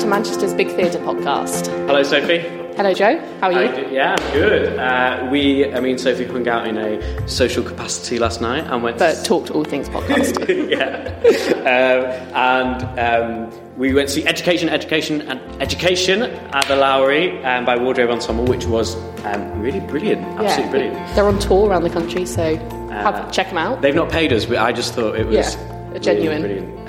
to Manchester's Big Theatre podcast. Hello, Sophie. Hello, Joe. How are you? Yeah, I'm good. Uh, we, I mean, Sophie hung out in a social capacity last night and went. But talked all things podcast. yeah, um, and um, we went to see Education, Education, and Education at the Lowry um, by Wardrobe Ensemble, which was um, really brilliant. Absolutely yeah, brilliant. They're on tour around the country, so have, check them out. They've not paid us, but I just thought it was Yeah, genuine. really brilliant.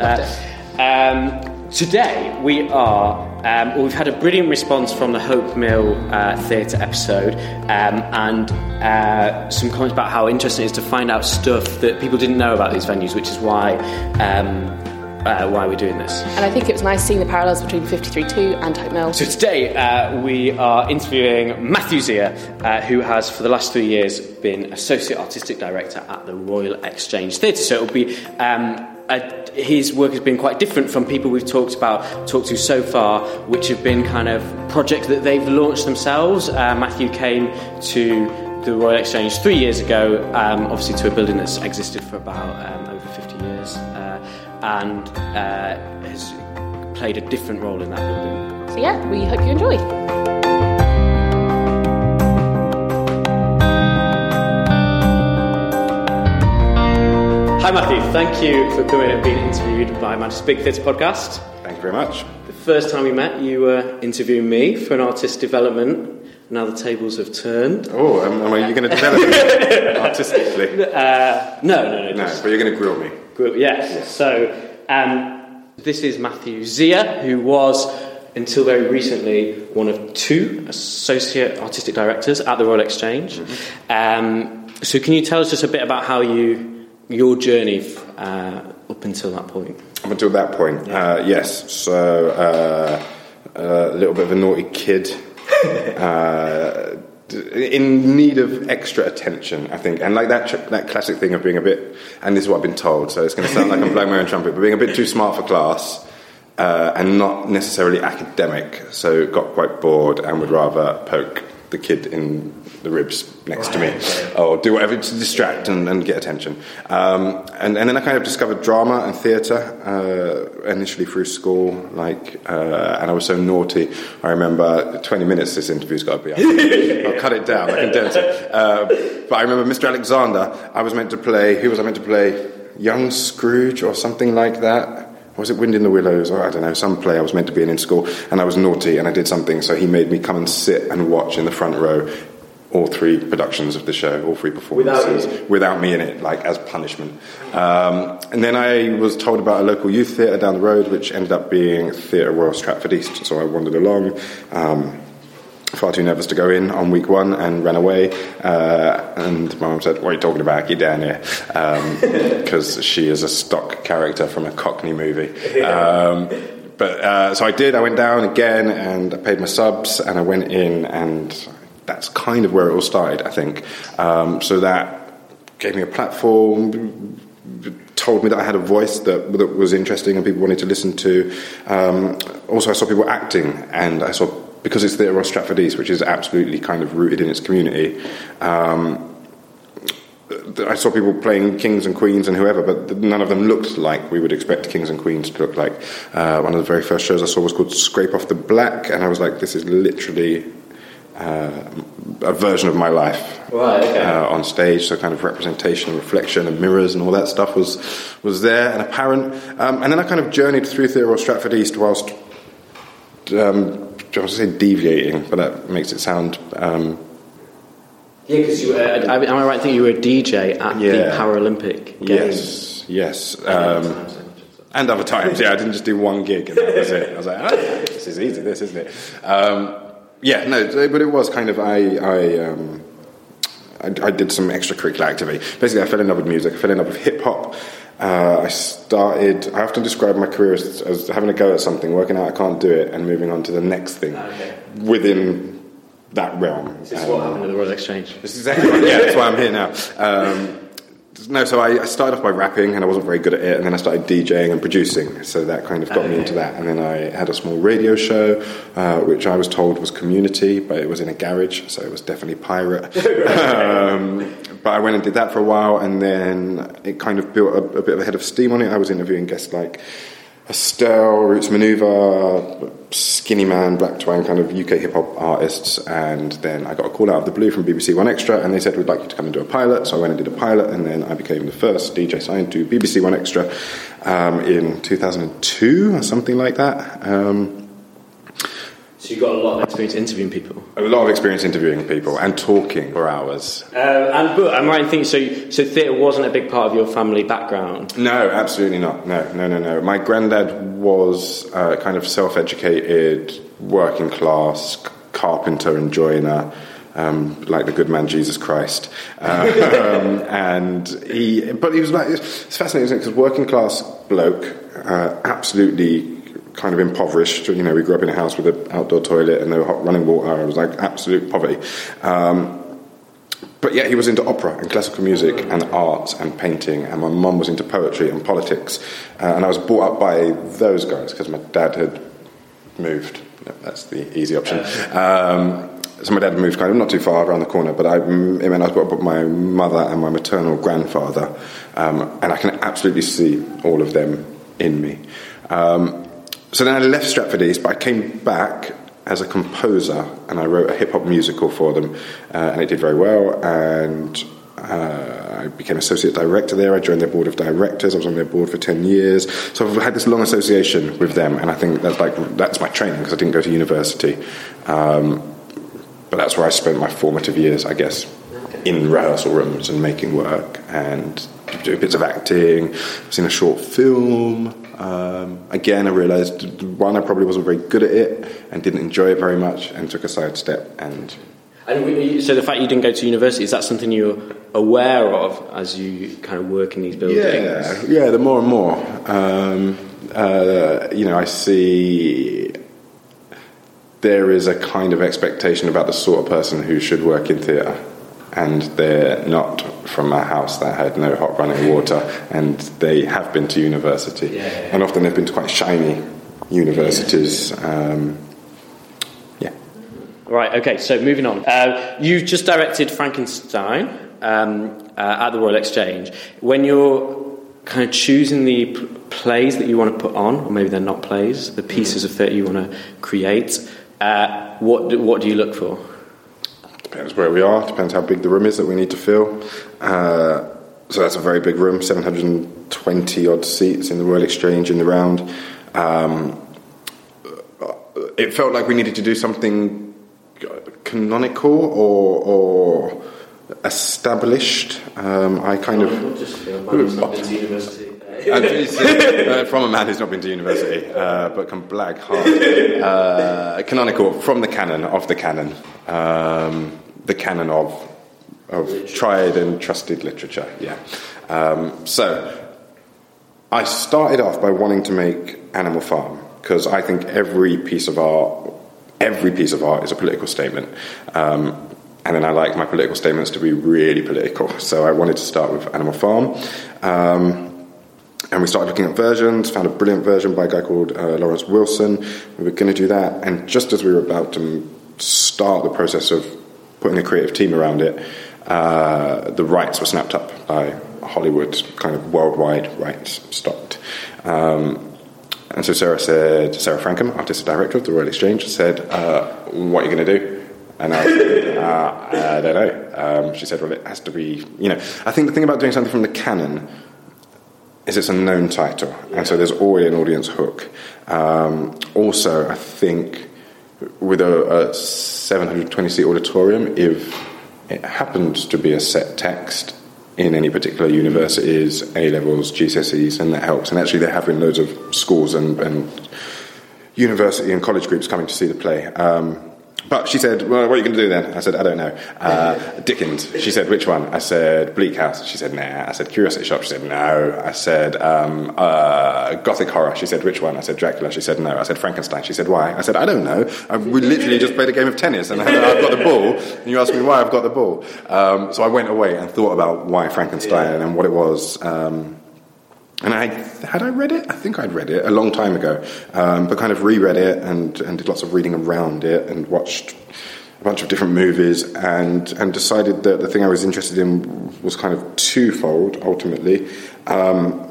Uh, um, today we are, um, we've had a brilliant response from the Hope Mill uh, Theatre episode, um, and uh, some comments about how interesting it is to find out stuff that people didn't know about these venues, which is why um, uh, why we're doing this. And I think it was nice seeing the parallels between 53.2 and Hope Mill. So today uh, we are interviewing Matthew Xia, uh, who has for the last three years been Associate Artistic Director at the Royal Exchange Theatre. So it'll be um, his work has been quite different from people we've talked about, talked to so far, which have been kind of projects that they've launched themselves. Uh, Matthew came to the Royal Exchange three years ago, um, obviously to a building that's existed for about um, over 50 years, uh, and uh, has played a different role in that building. So yeah, we hope you enjoy. Hi, Matthew. Thank you for coming and being interviewed by Manchester Big Theatre podcast. Thank you very much. The first time we met, you were interviewing me for an artist development. Now the tables have turned. Oh, um, are you going to develop it artistically? Uh, no, no, no. No, just but you're going to grill me. group- yes. So, um, this is Matthew Xia, who was, until very recently, one of two associate artistic directors at the Royal Exchange. Um, so, can you tell us just a bit about how you, your journey uh, up until that point? Up until that point, uh, yes. So, uh, a little bit of a naughty kid. uh, in need of extra attention, I think, and like that tr- that classic thing of being a bit, and this is what I've been told, so it's going to sound like I'm blowing my own trumpet, but being a bit too smart for class uh, and not necessarily academic, so got quite bored and would rather poke the kid in the ribs next to me, or do whatever to distract and, and get attention. Um, and, and then I kind of discovered drama and theatre uh, initially through school, like, uh, and I was so naughty. I remember 20 minutes. This interview's got to be. I'll, I'll cut it down. I can dance it. Uh, but I remember Mr. Alexander. I was meant to play. Who was I meant to play? Young Scrooge or something like that. Or was it Wind in the Willows? Or I don't know, some play I was meant to be in in school, and I was naughty and I did something, so he made me come and sit and watch in the front row all three productions of the show, all three performances, without, me in it, like as punishment. Um, and then I was told about a local youth theatre down the road, which ended up being Theatre Royal Stratford East. So I wandered along. Um, far too nervous to go in on week one and ran away. Uh, and my mum said, What are you talking about? Get down here. Because she is a stock character from a Cockney movie. Um, but uh, so I did. I went down again and I paid my subs and I went in, and that's kind of where it all started, I think. Um, so that gave me a platform, told me that I had a voice that, that was interesting and people wanted to listen to. Um, also, I saw people acting, and I saw because it's Theatre Royal Stratford East, which is absolutely kind of rooted in its community. Um, I saw people playing kings and queens and whoever, but none of them looked like we would expect kings and queens to look like. Uh, one of the very first shows I saw was called Scrape Off the Black, and I was like, this is literally a version of my life Right, okay. uh, on stage. So kind of representation, and reflection, and mirrors, and all that stuff was was there and apparent. Um, and then I kind of journeyed through Theatre Royal Stratford East whilst um, I was say deviating, but that makes it sound. Um, Yeah, because you were, am I right in thinking you were a DJ at the Paralympic Games? yes, yes. Um, and other times, yeah, I didn't just do one gig and that was it. I was like, oh, this is easy, this isn't it? Um, yeah, no, but it was kind of I, I, um, I, I did some extracurricular activity. Basically, I fell in love with music. I fell in love with hip hop. Uh, I started. I often describe my career as, as having a go at something, working out I can't do it, and moving on to the next thing Okay. within that realm. This is Um, what happened at the Royal Exchange. this is exactly right. Yeah, that's why I'm here now. Um, no, so I, I started off by rapping, and I wasn't very good at it, and then I started DJing and producing. So that kind of got me into that. And then I had a small radio show, uh, which I was told was community, but it was in a garage, so it was definitely pirate. um, but I went and did that for a while, and then it kind of built a, a bit of a head of steam on it. I was interviewing guests like Estelle, Roots Manuva, Skinny Man, Blak Twang, kind of UK hip hop artists. And then I got a call out of the blue from BBC 1Xtra, and they said, We'd like you to come and do a pilot. So I went and did a pilot, and then I became the first DJ signed to BBC 1Xtra um, in 2002 or something like that. Um, so you've got a lot of experience interviewing people. A lot of experience interviewing people and talking for hours. Uh, and but I'm right in thinking so. So theatre wasn't a big part of your family background. No, absolutely not. No, no, no, no. My granddad was uh, kind of self-educated, working class carpenter and joiner. Um, like the good man Jesus Christ, um, and he, but he was like, it's fascinating because working class bloke, uh, absolutely kind of impoverished. You know, we grew up in a house with an outdoor toilet and no hot running water. It was like absolute poverty. Um, but yet he was into opera and classical music and art and painting, and my mum was into poetry and politics. Uh, and I was brought up by those guys because my dad had moved. That's the easy option. Um, so my dad moved kind of not too far around the corner, but I, mean, I was brought up by my mother and my maternal grandfather, um, and I can absolutely see all of them in me. Um, so then I left Stratford East, but I came back as a composer and I wrote a hip hop musical for them, uh, and it did very well. And uh, I became associate director there. I joined their board of directors. I was on their board for ten years, so I've had this long association with them, and I think that's like that's my training because I didn't go to university, um, but that's where I spent my formative years, I guess, in rehearsal rooms and making work and doing bits of acting. I've seen a short film. Um, again, I realised one, I probably wasn't very good at it and didn't enjoy it very much, and took a side step. And and so the fact you didn't go to university is that something you're aware of as you kind of work in these buildings? Yeah, yeah. The more and more, um, uh, you know, I see there is a kind of expectation about the sort of person who should work in theatre and they're not from a house that had no hot running water, and they have been to university, yeah, yeah. and often they've been to quite shiny universities. Um, yeah. Right. Okay. So moving on, uh, you've just directed Frankenstein um, uh, at the Royal Exchange. When you're kind of choosing the p- plays that you want to put on, or maybe they're not plays, the pieces of theatre you want to create, uh, what do, what do you look for? Depends where we are, depends how big the room is that we need to fill. Uh, so that's a very big room, 720 odd seats in the Royal Exchange in the round. Um, it felt like we needed to do something canonical or, or established. Um, I kind of. Just not been to university. uh, from a man who's not been to university, uh, but can blag hard. Uh, canonical, from the canon, of the canon. Um, the canon of of tried and trusted literature. Yeah. Um, so I started off by wanting to make Animal Farm because I think every piece of art, every piece of art is a political statement. Um, and then I like my political statements to be really political. So I wanted to start with Animal Farm. Um, and we started looking at versions, found a brilliant version by a guy called uh, Lawrence Wilson. We were going to do that, and just as we were about to start the process of putting a creative team around it, uh, the rights were snapped up by Hollywood, kind of worldwide rights stopped. Um, and so Sarah said, Sarah Frankcom, artistic director of the Royal Exchange, said, uh, "What are you going to do?" And I, uh, I don't know. Um, she said, "Well, it has to be." You know, I think the thing about doing something from the canon is it's a known title, and so there's always an audience hook. Um, also, I think with a, a 720 seat auditorium, if it happens to be a set text in any particular universities, A levels, GCSEs, and that helps. And actually, there have been loads of schools and, and university and college groups coming to see the play. Um, but she said, well, what are you going to do then? I said, I don't know. Uh, Dickens. She said, which one? I said, Bleak House. She said, nah. I said, Curiosity Shop. She said, no. I said, um, uh, Gothic Horror. She said, which one? I said, Dracula. She said, no. I said, Frankenstein. She said, why? I said, I don't know. I, we literally just played a game of tennis and I've got the ball. And you asked me why I've got the ball. Um, so I went away and thought about why Frankenstein yeah. and what it was. Um, and I had I read it. I think I'd read it a long time ago, um, but kind of reread it and, and did lots of reading around it and watched a bunch of different movies and and decided that the thing I was interested in was kind of twofold. Ultimately, um,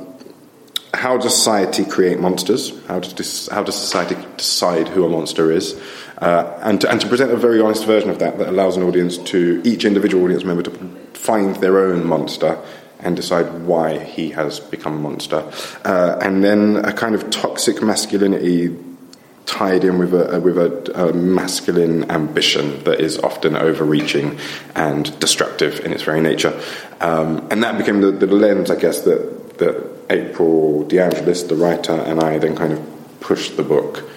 how does society create monsters? How does, how does society decide who a monster is? Uh, and, to, and to present a very honest version of that that allows an audience to, each individual audience member to find their own monster and decide why he has become a monster. Uh, and then a kind of toxic masculinity tied in with a with a, a, masculine ambition that is often overreaching and destructive in its very nature, um, and that became the, the, lens, I guess, that that April De Angelis, the writer, and I then kind of pushed the book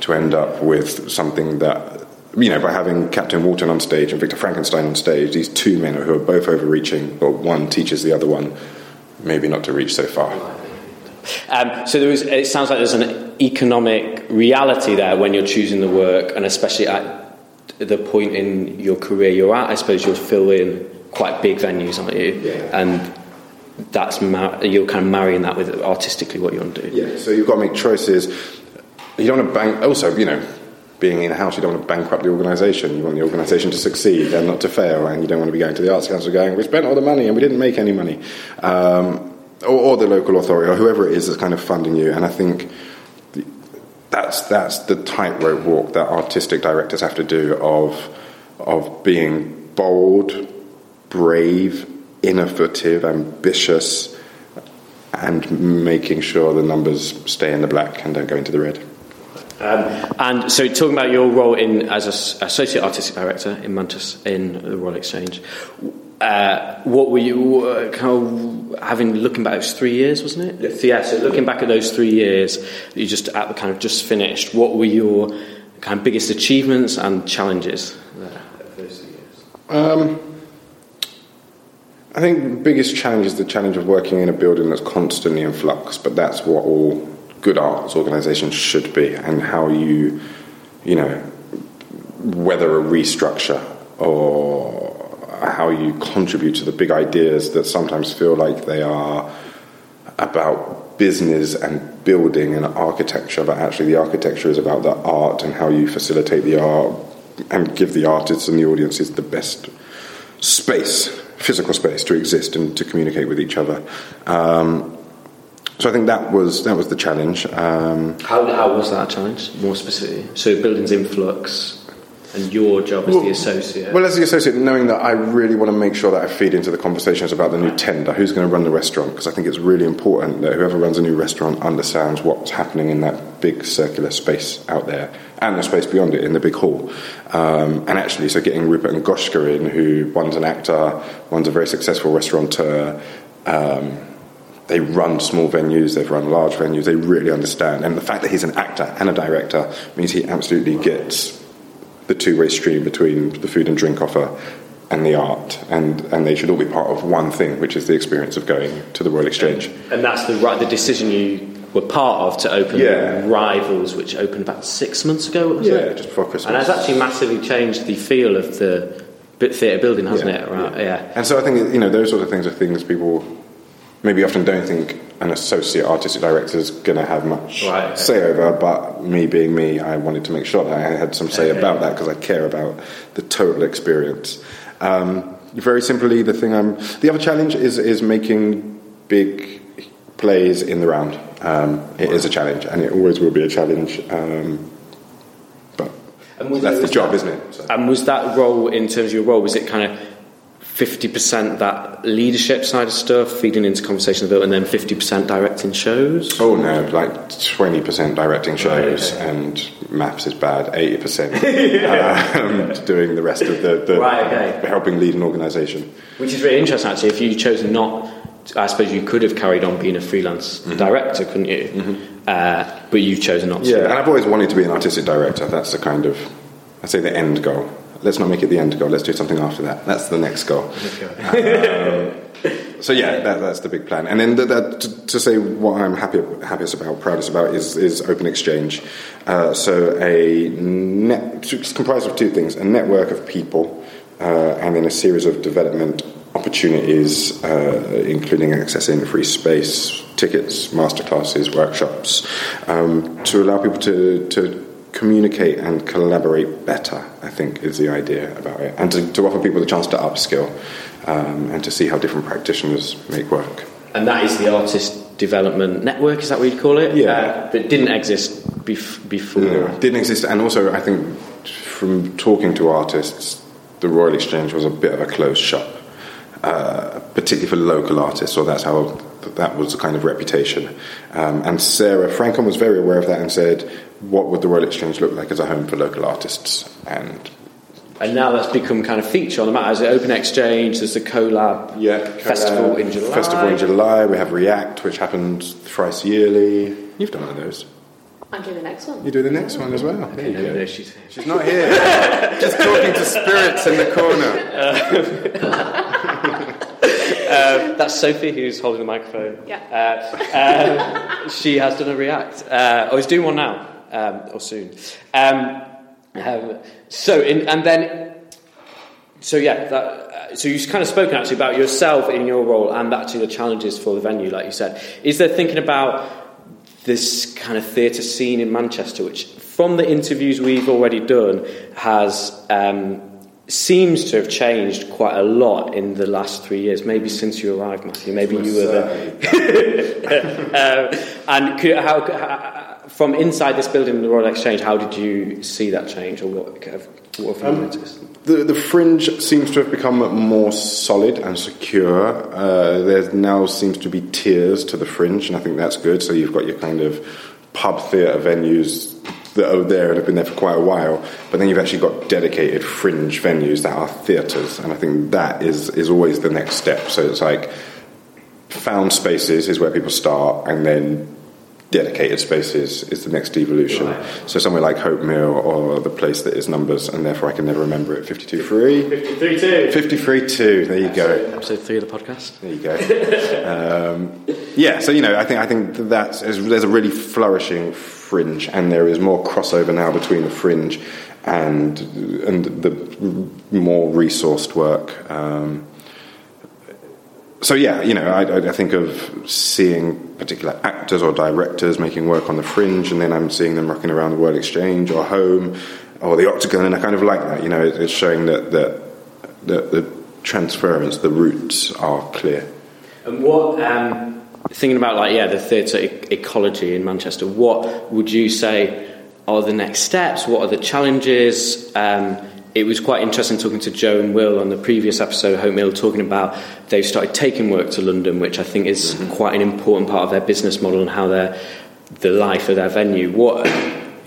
to end up with something that. You know, by having Captain Walton on stage and Victor Frankenstein on stage, these two men who are both overreaching, but one teaches the other one maybe not to reach so far. Um, so there is, it sounds like there's an economic reality there when you're choosing the work, and especially at the point in your career you're at. I suppose you'll fill in quite big venues, aren't you? Yeah. And that's mar- you're kind of marrying that with artistically what you want to do. Yeah. So you've got to make choices. You don't want to bank. Also, you know, being in a house, you don't want to bankrupt the organisation. You want the organisation to succeed and not to fail, and you don't want to be going to the Arts Council going, "We spent all the money and we didn't make any money." Um, or, or, the local authority or whoever it is that's kind of funding you. And I think the, that's that's the tightrope walk that artistic directors have to do of of being bold, brave, innovative, ambitious, and making sure the numbers stay in the black and don't go into the red. Um, and so, talking about your role in as a, associate artistic director in Mantus in the Royal Exchange, uh, what were you uh, kind of having looking back? It was three years, wasn't it? Yeah. So looking back at those three years, you just at the kind of just finished. What were your kind of biggest achievements and challenges there those three years? Um, I think the biggest challenge is the challenge of working in a building that's constantly in flux. But that's what all good arts organisations should be, and how you, you know, whether a restructure or how you contribute to the big ideas that sometimes feel like they are about business and building and architecture, but actually the architecture is about the art and how you facilitate the art and give the artists and the audiences the best space, physical space, to exist and to communicate with each other. Um, so I think that was that was the challenge. Um, how, how was that challenge more specifically? So buildings influx, and your job as well, the associate? Well, as the associate, knowing that I really want to make sure that I feed into the conversations about the new tender, who's going to run the restaurant, because I think it's really important that whoever runs a new restaurant understands what's happening in that big circular space out there and the space beyond it in the big hall. Um, and actually, so getting Rupert and Goshka in, who one's an actor, one's a very successful restaurateur. Um, they run small venues, they've run large venues, they really understand. And the fact that he's an actor and a director means he absolutely gets the two way stream between the food and drink offer and the art, and, and they should all be part of one thing, which is the experience of going to the Royal Exchange. And that's the right the decision you were part of to open yeah. Rivals, which opened about six months ago. yeah, it? just before Christmas. And has actually massively changed the feel of the theatre building, hasn't yeah, it? Right, yeah. yeah. And so I think you know those sort of things are things people maybe often don't think an associate artistic director is going to have much right, okay. say over, but me being me, I wanted to make sure that I had some say okay. about that because I care about the total experience. Um, very simply, the thing I'm the other challenge is is making big plays in the round. Um, it wow. is a challenge, and it always will be a challenge. Um, but that's the job, isn't it? So. And was that role, in terms of your role, was it kind of 50% that leadership side of stuff, feeding into conversations about, and then 50% directing shows? Oh no, like 20% directing shows, right, okay. and maps is bad, 80% yeah. um, doing the rest of the, the right, okay. helping lead an organisation. Which is really interesting actually. If you chose not, I suppose you could have carried on being a freelance mm-hmm. director, couldn't you? Mm-hmm. Uh, but you've chosen not to. Yeah, and I've always wanted to be an artistic director. That's the kind of, I'd say, the end goal let's not make it the end goal. Let's do something after that. That's the next goal. um, so yeah, that, that's the big plan. And then the, the, to, to, say what I'm happy, happiest about, proudest about, is, is Open Exchange. Uh, so a net, it's comprised of two things: a network of people, uh, and then a series of development opportunities, uh, including accessing free space, tickets, masterclasses, workshops, um, to allow people to, to communicate and collaborate better, I think, is the idea about it. And to, to offer people the chance to upskill um, and to see how different practitioners make work. And that is the artist development network. Is that what you'd call it? Yeah. Uh, that didn't exist bef- before. No, didn't exist, and also I think from talking to artists, the Royal Exchange was a bit of a closed shop, uh, particularly for local artists. Or that's how that was the kind of reputation. Um, and Sarah Frankcom was very aware of that and said, "What would the Royal Exchange look like as a home for local artists?" And And now that's become kind of feature on the map. There's the open exchange. There's the collab yeah, festival in July. Festival in July. We have React, which happens thrice yearly. You've done one of those. I'm doing the next one. You do the next one as well. There you No, go. no, she's- She's not here. Just talking to spirits in the corner. That's Sophie who's holding the microphone. Yeah. Uh, um, she has done a React, uh, or is doing one now, um, or soon. Um, um, so, in, and then, so yeah, that, uh, so you've kind of spoken actually about yourself in your role and actually the challenges for the venue, like you said. Is there thinking about this kind of theatre scene in Manchester, which from the interviews we've already done has um, seems to have changed quite a lot in the last three years. Maybe since you arrived, Matthew. Maybe you were there. um, and could, how, how, from inside this building, the Royal Exchange, how did you see that change, or what, kind of- what have you noticed? The, the fringe seems to have become more solid and secure. Uh, there now seems to be tiers to the fringe, and I think that's good. So you've got your kind of pub theatre venues that are there and have been there for quite a while, but then you've actually got dedicated fringe venues that are theatres, and I think that is, is always the next step. So it's like found spaces is where people start, and then dedicated spaces is the next evolution. Right. So somewhere like Hope Mill or the place that is numbers, and therefore I can never remember it. 52 3? 53 2. 53 2. There you go. Episode 3 of the podcast. There you go. um, yeah, so you know, I think I think that's there's a really flourishing fringe, and there is more crossover now between the fringe and and the more resourced work. Um, so yeah, you know, I, I think of seeing particular actors or directors making work on the fringe, and then I'm seeing them rocking around the Royal Exchange or home or the Octagon, and I kind of like that. You know, it, it's showing that that, that the transference, the roots are clear. And what, um, thinking about like yeah, the theatre e- ecology in Manchester, what would you say are the next steps? What are the challenges? Um, it was quite interesting talking to Joe and Will on the previous episode, of Hope Mill, talking about they've started taking work to London, which I think is quite an important part of their business model and how their the life of their venue. What,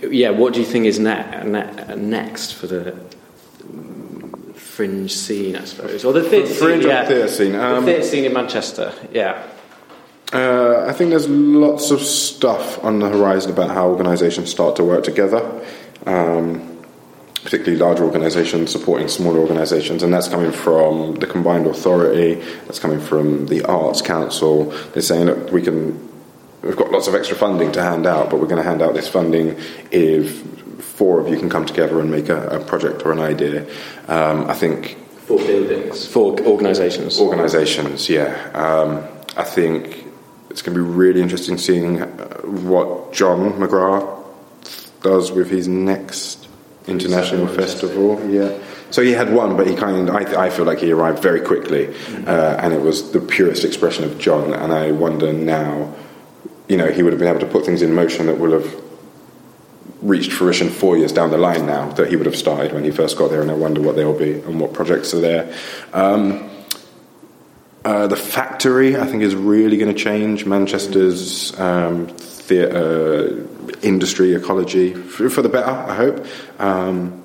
yeah, what do you think is ne- ne- next for the fringe scene, I suppose, or the theatre Fringe scene? yeah. theatre scene? Um, the theatre scene in Manchester, yeah. Uh, I think there's lots of stuff on the horizon about how organisations start to work together, um, particularly large organisations supporting smaller organisations, and that's coming from the combined authority. That's coming from the Arts Council. They're saying that we can. We've got lots of extra funding to hand out, but we're going to hand out this funding if four of you can come together and make a, a project or an idea. Um, I think For buildings, for organisations. organisations, yeah. Um, I think it's going to be really interesting seeing uh, what John McGrath does with his next international festival. Yeah. So he had one, but he kind of, I, I feel like he arrived very quickly, uh, and it was the purest expression of John. And I wonder now, you know, he would have been able to put things in motion that would have reached fruition four years down the line now that he would have started when he first got there, and I wonder what they'll be and what projects are there. Um, uh, the factory, I think, is really going to change Manchester's um, theatre industry ecology for, for the better. I hope. Um,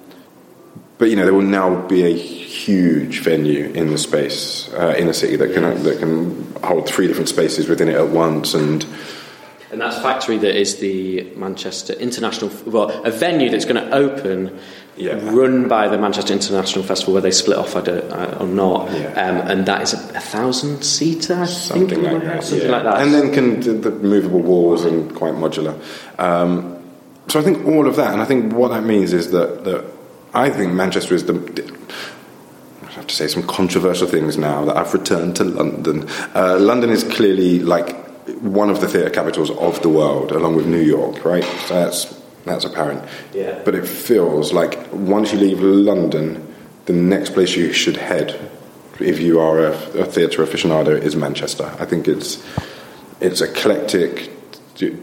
but you know, there will now be a huge venue in the space uh, in a city that can that can hold three different spaces within it at once, and And that's factory that is the Manchester International, well, a venue that's going to open, Yeah. run by the Manchester International Festival, where they split off, I don't, uh, or not. Yeah. Um, and that is a, a thousand seater, I think, something like that. something yeah. like that. And then can the, the movable walls and quite modular. Um, so I think all of that, and I think what that means is that that I think Manchester is the. I have to say some controversial things now that I've returned to London. Uh, London is clearly like one of the theatre capitals of the world, along with New York, right? So that's that's apparent. Yeah. But it feels like once you leave London, the next place you should head, if you are a, a theatre aficionado, is Manchester. I think it's it's eclectic,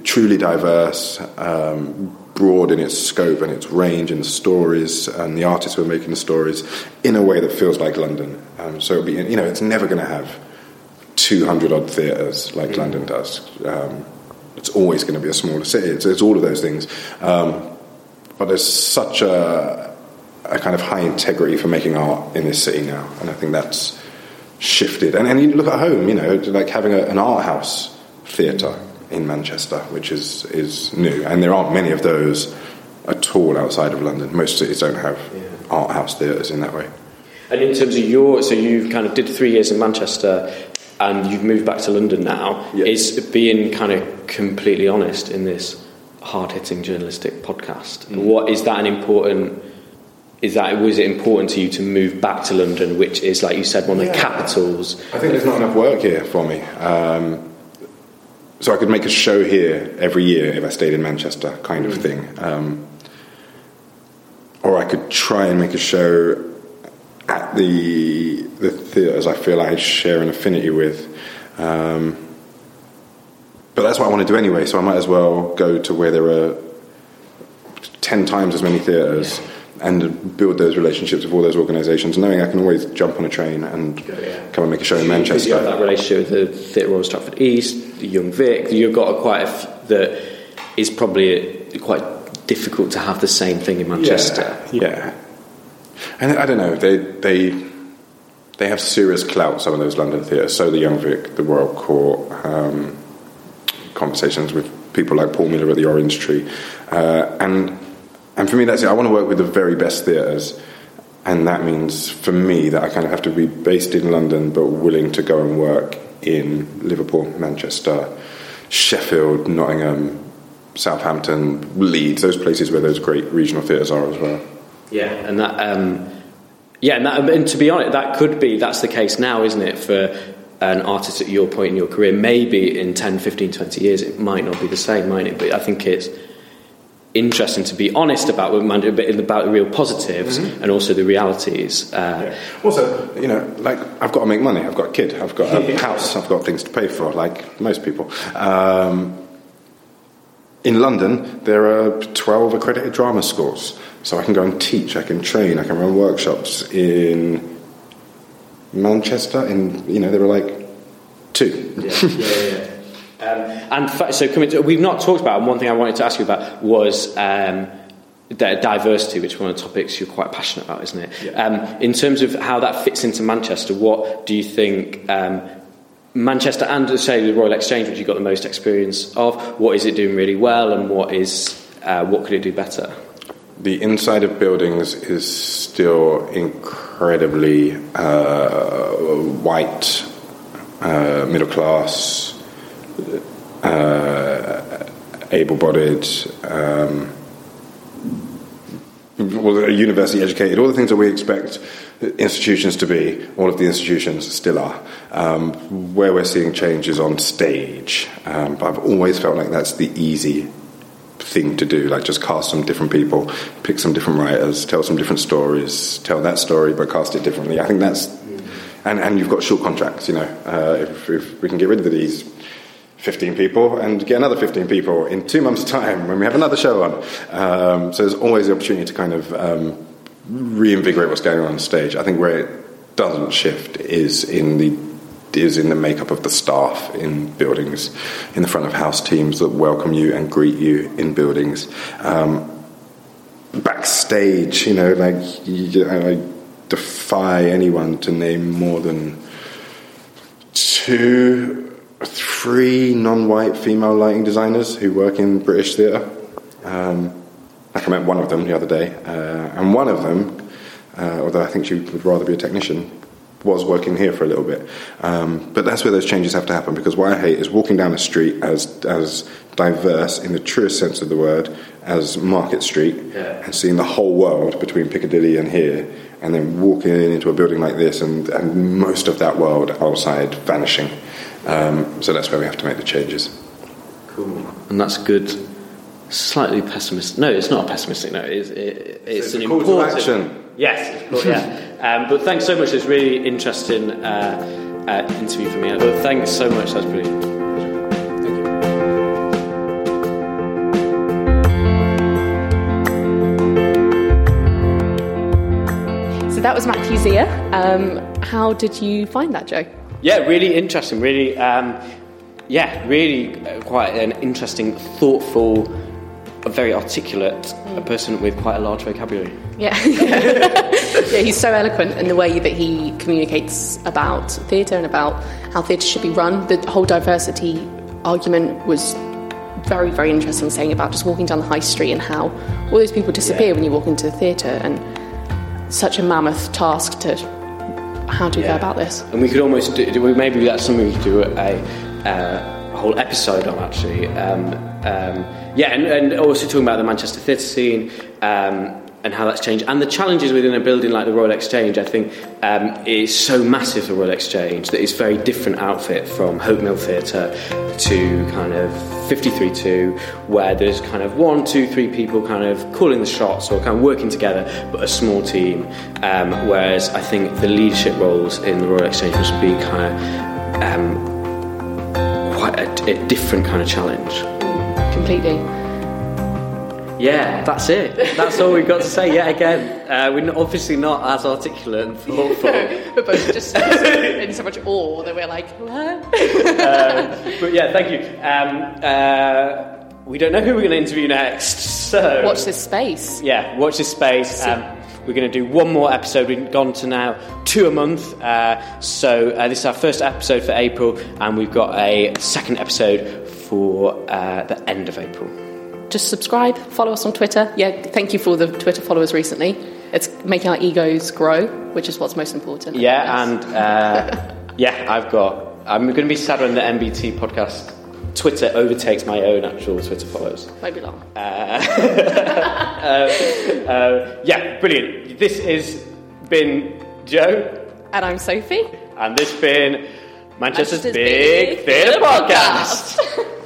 truly diverse, um, broad in its scope and its range and the stories and the artists who are making the stories in a way that feels like London. Um, so it'll be, you know, it's never going to have 200 odd theatres like mm. London does. Um, it's always going to be a smaller city. It's, it's all of those things. Um, but there's such a, a kind of high integrity for making art in this city now, and I think that's shifted. And, and you look at home, you know, like having a, an art house theatre in Manchester, which is, is new. And there aren't many of those at all outside of London. Most cities don't have yeah. art house theatres in that way. And in terms of your, so you kind of did three years in Manchester and you've moved back to London now. Yeah. Is being kind of completely honest in this hard hitting journalistic podcast, mm. what is that an important? Is that was it important to you to move back to London, which is like you said one of yeah. the capitals? I think there's not enough work here for me. Um, so I could make a show here every year if I stayed in Manchester, kind of mm. thing. Um, or I could try and make a show at the the theatres I feel I share an affinity with. Um, but that's what I want to do anyway, so I might as well go to where there are ten times as many theatres. Yeah and build those relationships with all those organisations, knowing I can always jump on a train and yeah. come and make a show in Manchester. You have that relationship with the Theatre Royal Stratford East, the Young Vic. You've got a quite a f- that is probably a, quite difficult to have the same thing in Manchester. Yeah, yeah. and I don't know. They they they have serious clout. Some of those London theatres. So the Young Vic, the Royal Court. Um, conversations with people like Paul Miller at the Orange Tree, uh, and and for me, that's it. I want to work with the very best theatres. And that means for me that I kind of have to be based in London but willing to go and work in Liverpool, Manchester, Sheffield, Nottingham, Southampton, Leeds, those places where those great regional theatres are as well. Yeah, and that, um, yeah, and, that, and to be honest, that could be, that's the case now, isn't it, for an artist at your point in your career. Maybe in 10, 15, 20 years it might not be the same, might it? But I think it's interesting to be honest about about the real positives mm-hmm. and also the realities. Uh, yeah. Also, you know, like I've got to make money. I've got a kid. I've got a house. I've got things to pay for, like most people. Um, in London, there are 12 accredited drama schools. So I can go and teach, I can train, I can run workshops. In Manchester, in, you know, there were like two. Yeah, yeah, yeah. Um, and so coming to, we've not talked about, and one thing I wanted to ask you about was um, diversity, which is one of the topics you're quite passionate about, isn't it? Yeah. Um, in terms of how that fits into Manchester, what do you think um, Manchester and, say, the Royal Exchange, which you've got the most experience of, what is it doing really well and what is uh, what could it do better? The inside of buildings is still incredibly uh, white, uh, middle class, uh, able-bodied, um, university educated, all the things that we expect institutions to be, all of the institutions still are. Um, where we're seeing changes on stage, um, but I've always felt like that's the easy thing to do. Like just cast some different people, pick some different writers, tell some different stories, tell that story, but cast it differently. I think that's, and, and you've got short contracts. You know, uh, if, if we can get rid of these 15 people and get another 15 people in two months' time when we have another show on. Um, so there's always the opportunity to kind of um, reinvigorate what's going on on stage. I think where it doesn't shift is in the is in the makeup of the staff in buildings, in the front of house teams that welcome you and greet you in buildings. Um, backstage, you know, like I defy anyone to name more than two three non-white female lighting designers who work in British theatre. Um, I met one of them the other day, uh, and one of them, uh, although I think she would rather be a technician, was working here for a little bit. Um, but that's where those changes have to happen because what I hate is walking down a street as as diverse in the truest sense of the word as Market Street yeah. and seeing the whole world between Piccadilly and here, and then walking into a building like this and, and most of that world outside vanishing. Um, so that's where we have to make the changes. Cool. And that's good. Slightly pessimistic. No, it's not a pessimistic note. It's, it, it's, it's an important action. Yes, course, yeah. Um, but thanks so much. It's really interesting uh, uh, interview for me. But uh, thanks so much. That's brilliant. So that was Matthew Xia. Um, how did you find that, Joe? Yeah, really interesting. Really, um, yeah, really uh, quite an interesting, thoughtful, very articulate a person with quite a large vocabulary. Yeah. yeah, he's so eloquent in the way that he communicates about theatre and about how theatre should be run. The whole diversity argument was very, very interesting, saying about just walking down the high street and how all those people disappear yeah. when you walk into the theatre, and such a mammoth task to how do we yeah. go about this? And we could almost do, maybe that's something we could do a, uh, a whole episode on actually. Um, um, yeah, and, and, also talking about the Manchester theatre scene. Um, and how that's changed. And the challenges within a building like the Royal Exchange, I think, um, is so massive, the Royal Exchange, that it's very different outfit from Hope Mill Theatre to kind of 53 2, where there's kind of one, two, three people kind of calling the shots or kind of working together, but a small team. Um, whereas I think the leadership roles in the Royal Exchange must be kind of um, quite a, a different kind of challenge. Completely. Yeah, that's it. That's all we've got to say yet again. Uh, we're obviously not as articulate and thoughtful. we're both just in so much awe that we're like, what? um, but yeah, thank you. Um, uh, we don't know who we're going to interview next, so watch this space. Yeah, watch this space. Um, we're going to do one more episode. We've gone to now two a month. Uh, so uh, this is our first episode for April, and we've got a second episode for uh, the end of April just subscribe, follow us on Twitter. Yeah, thank you for the Twitter followers recently. It's making our egos grow, which is what's most important. Yeah, and uh, yeah, I've got. I'm going to be sad when the MBT podcast Twitter overtakes my own actual Twitter follows. Might be long. Uh, uh, uh, yeah, brilliant. This has been Joe. And I'm Sophie. And this has been Manchester's, Manchester's Big, Big Theatre Podcast.